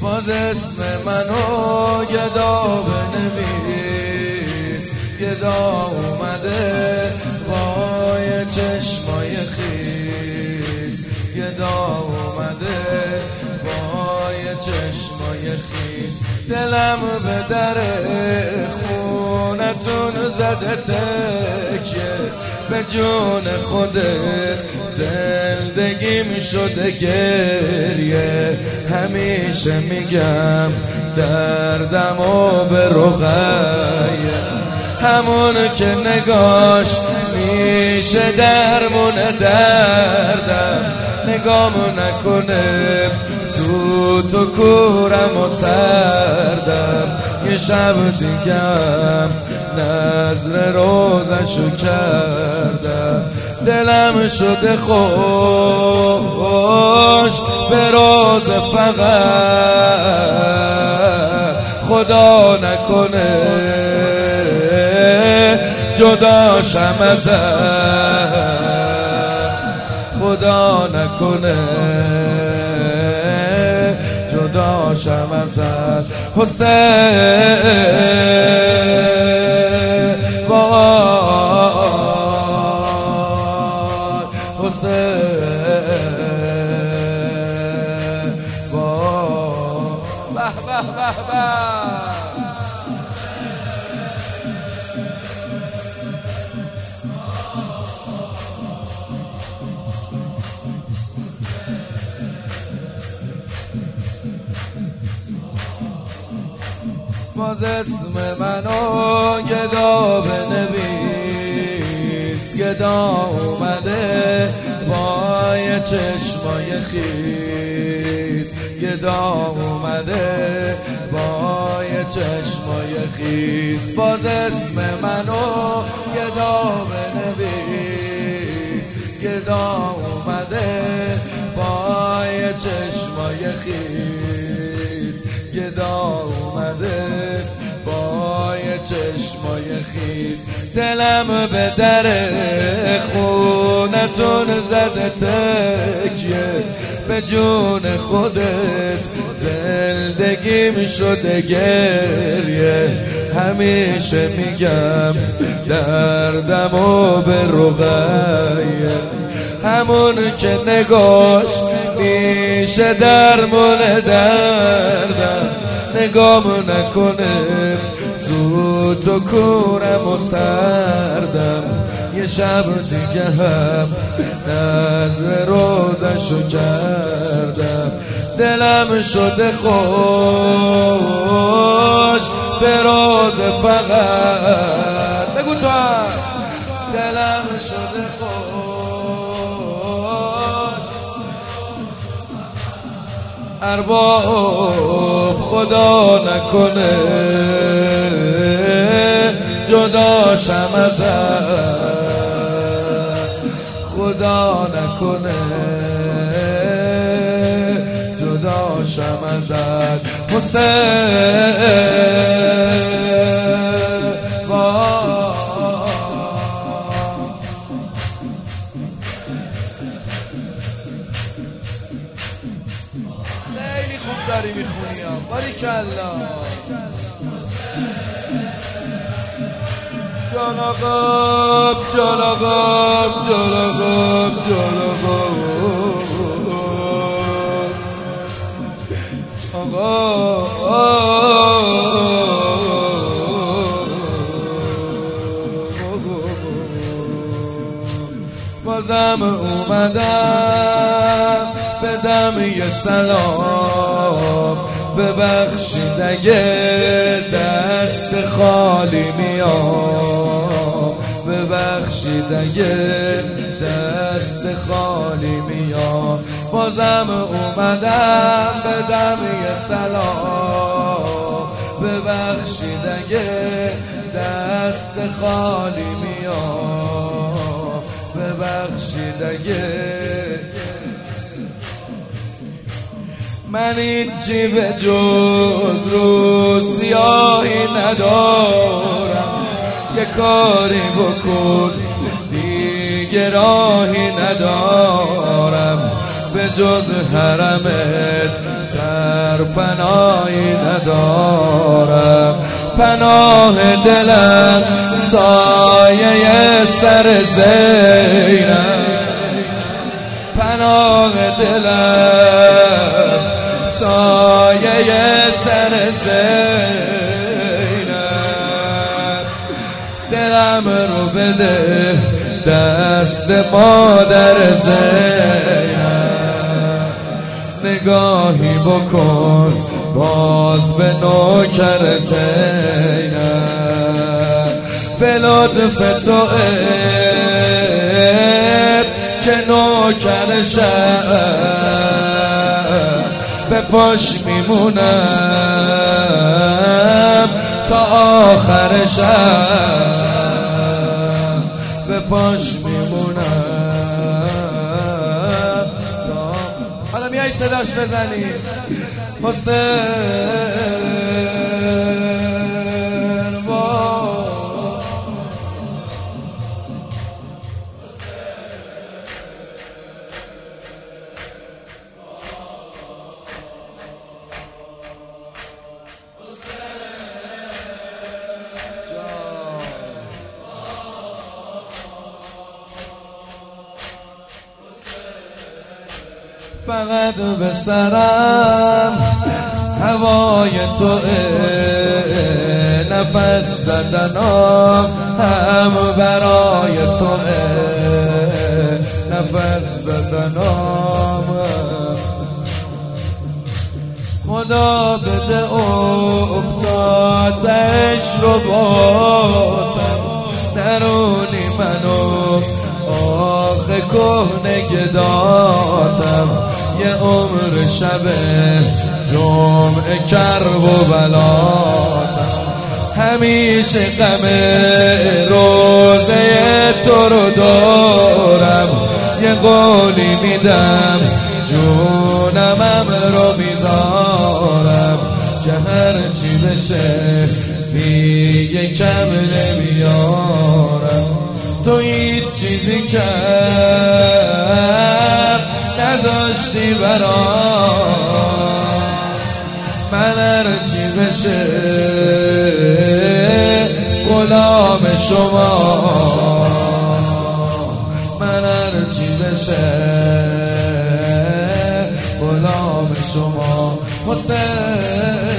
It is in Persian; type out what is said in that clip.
باز اسم منو گدا بنویس گدا اومده وای چشمای خیز. گدا اومده وای چشمای خیز. دلم به در خونتون زده تکیه. به جون خودت زندگیم شده گریه. همیشه میگم دردم و به رغیه همون که نگاش میشه درمون دردم. نگام نکنه زود و کورم و سردم. یه شب دیگم نظر روزشو کردم. دلم شده خوش. به روز فقط خدا نکنه. جداشم ازم خدا نکنه. جداشم ازت حسین. باز اسم منو گدا بنویس گدا اومده. بای چشمای خیز گدا اومده بای چشمای خیز باز اسم منو گدا بنویس گدا اومده بای چشمای خیز گدا اومده بای چشمای خیز دلم به در خونتون زده تکیه. به جون خودت زندگیم شده گریه. همیشه میگم دردم و به رغیه همون که نگاش میشه درمون دردم. نگام نکنه. زود و کورم و سردم. یه شب دیگه هم نظر روزشو کردم. دلم شده خوش به روز فقط بگو تو دلم شده خوش. ارباب خدا نکنه. جداشم از خدا نکنه. جداشم ازت حسین. باریکلا جان آقا جان آقا جان آقا جان بازم اومدم بدم یه سلام ببخشید اگه دست خالی میام. ببخشید اگه دست خالی میام. بازم اومدم بدم یه سلام. ببخشید اگه دست خالی میام. ببخشید اگه من هیچی به جز رو سیاهی ندارم. یه کاری بکن دیگه راهی ندارم. به جز حرمت سرپناهی ندارم. پناه دلم سایه سر زینم. پناه دلم سایه سر زینم دلم رو بده دست مادر زینب. نگاهی بکن باز به نوکر زینب. به لطف تو که نوکر شب به پاش میمونم تا آخر شب. به پاش میمونم حالا میای صداش بزنی. حسین. فقط به سرم. هوای تو نفس زدنم هم برای تو نفس زدنم خدا بده افتادش رو باتم آخه کهنه گداتم. یه عمر شب جمعه کرب و بلاتم. همیشه غم روزه تو رو دارم. یه قولی میدم جونمم رو می‌ذارم. که هرچی بشه میگه کم هیچ کرد نذاشتی برا. من هر چی بشه غلام شما. من هر چی بشه غلام شما. حسین